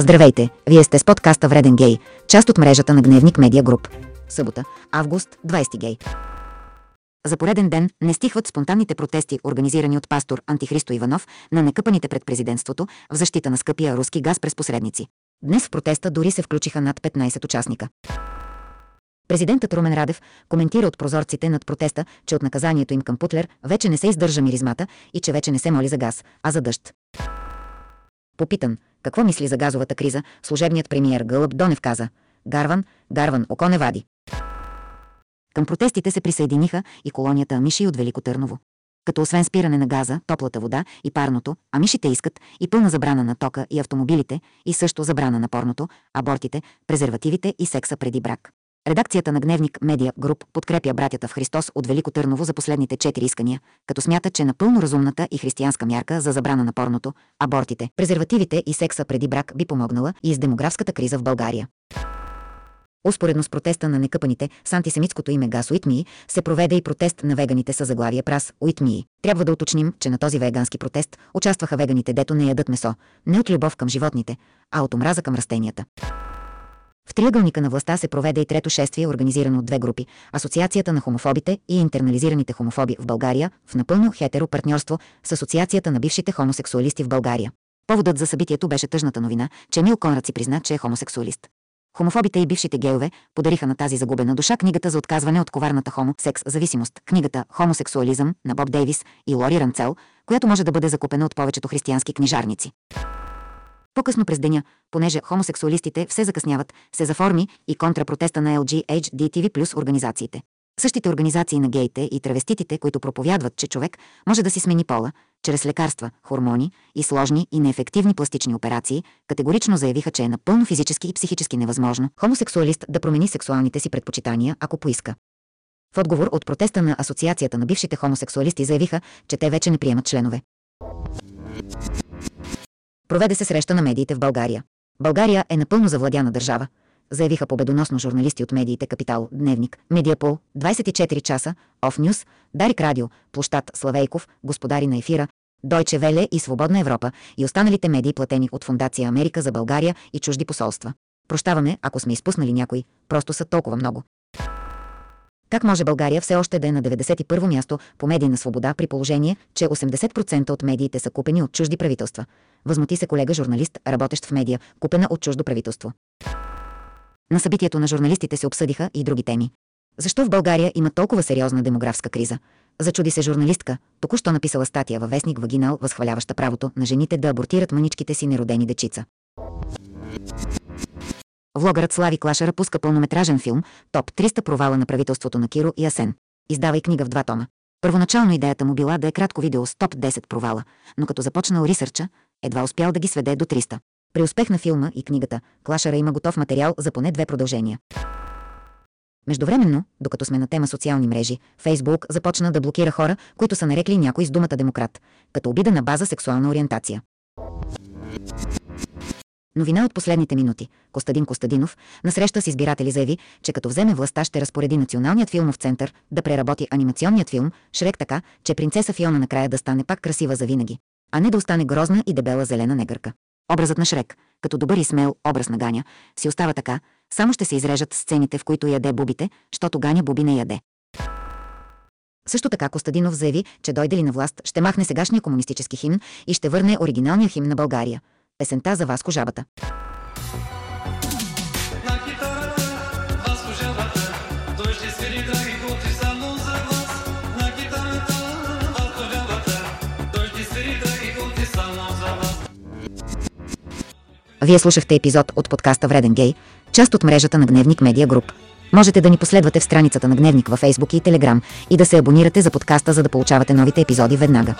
Здравейте, вие сте с подкаста Вреден гей, част от мрежата на Гневник Медиа Груп. Събота, август, 20 гей. За пореден ден не стихват спонтанните протести, организирани от пастор Антихристо Иванов на некъпаните пред президентството в защита на скъпия руски газ през посредници. Днес в протеста дори се включиха над 15 участника. Президентът Румен Радев коментира от прозорците над протеста, че от наказанието им към Путлер вече не се издържа миризмата и че вече не се моли за газ, а за дъжд. Попитан, какво мисли за газовата криза, служебният премиер Гълъб Донев каза «Гарван, Гарван, око не вади». Към протестите се присъединиха и колонията Амиши от Велико Търново. Като освен спиране на газа, топлата вода и парното, амишите искат и пълна забрана на тока и автомобилите, и също забрана на порното, абортите, презервативите и секса преди брак. Редакцията на Гневник Медиа Груп подкрепя братята в Христос от Велико Търново за последните четири искания, като смята, че напълно разумната и християнска мярка за забрана на порното, абортите, презервативите и секса преди брак би помогнала и с демографската криза в България. Успоредно с протеста на некъпаните с антисемитското име газ Уитмии се проведе и протест на веганите с заглавие Прас Уитмии. Трябва да уточним, че на този вегански протест участваха веганите, дето не ядат месо, не от любов към животните, а от омраза към растенията. В триъгълника на властта се проведе и трето шествие, организирано от две групи – Асоциацията на хомофобите и интернализираните хомофоби в България в напълно хетеро партньорство с Асоциацията на бившите хомосексуалисти в България. Поводът за събитието беше тъжната новина, че Мил Конрад си призна, че е хомосексуалист. Хомофобите и бившите гейове подариха на тази загубена душа книгата за отказване от коварната хомо-секс зависимост, книгата Хомосексуализъм на Боб Дейвис и Лори Ранцел, която може да бъде закупена от повечето християнски книжарници. По-късно през деня, понеже хомосексуалистите все закъсняват, се заформи и контрапротеста на LGHDTV плюс организациите. Същите организации на гейте и травеститите, които проповядват, че човек може да си смени пола, чрез лекарства, хормони и сложни и неефективни пластични операции, категорично заявиха, че е напълно физически и психически невъзможно хомосексуалист да промени сексуалните си предпочитания, ако поиска. В отговор от протеста на Асоциацията на бившите хомосексуалисти заявиха, че те вече не приемат членове. Проведе се среща на медиите в България. България е напълно завладяна държава, заявиха победоносно журналисти от медиите Капитал, Дневник, Медиапол, 24 часа, Оф Нюс, Дарик Радио, Площад Славейков, Господари на ефира, Дойче Веле и Свободна Европа и останалите медии платени от Фундация Америка за България и чужди посолства. Прощаваме, ако сме изпуснали някой, просто са толкова много. Как може България все още да е на 91-во място по медийна свобода при положение, че 80% от медиите са купени от чужди правителства? Възмути се колега журналист, работещ в медия, купена от чуждо правителство. На събитието на журналистите се обсъдиха и други теми. Защо в България има толкова сериозна демографска криза? Зачуди се журналистка, току-що написала статия във вестник Вагинал, възхваляваща правото на жените да абортират маничките си неродени дечица. Влогърът Слави Клашера пуска пълнометражен филм «Топ 300 провала на правителството на Киро и Асен». Издава и книга в два тома. Първоначално идеята му била да е кратко видео с топ 10 провала, но като започнал рисърча, едва успял да ги сведе до 300. При успех на филма и книгата, Клашера има готов материал за поне две продължения. Междувременно, докато сме на тема социални мрежи, Фейсбук започна да блокира хора, които са нарекли някой с думата демократ, като обида на база сексуална ориентация. Новина от последните минути. Костадин Костадинов на среща с избиратели заяви, че като вземе властта ще разпореди Националният филмов център да преработи анимационният филм Шрек така, че принцеса Фиона накрая да стане пак красива завинаги, а не да остане грозна и дебела зелена негърка. Образът на Шрек, като добър и смел образ на Ганя, си остава така, само ще се изрежат сцените, в които яде бубите, щото Ганя буби не яде. Също така Костадинов заяви, че дойде ли на власт, ще махне сегашния комунистически химн и ще върне оригиналния химн на България. Песента за Васко Жабата. Вие слушахте епизод от подкаста Вреден гей, част от мрежата на Гневник Медиа Груп. Можете да ни последвате в страницата на Гневник във Facebook и Telegram и да се абонирате за подкаста, за да получавате новите епизоди веднага.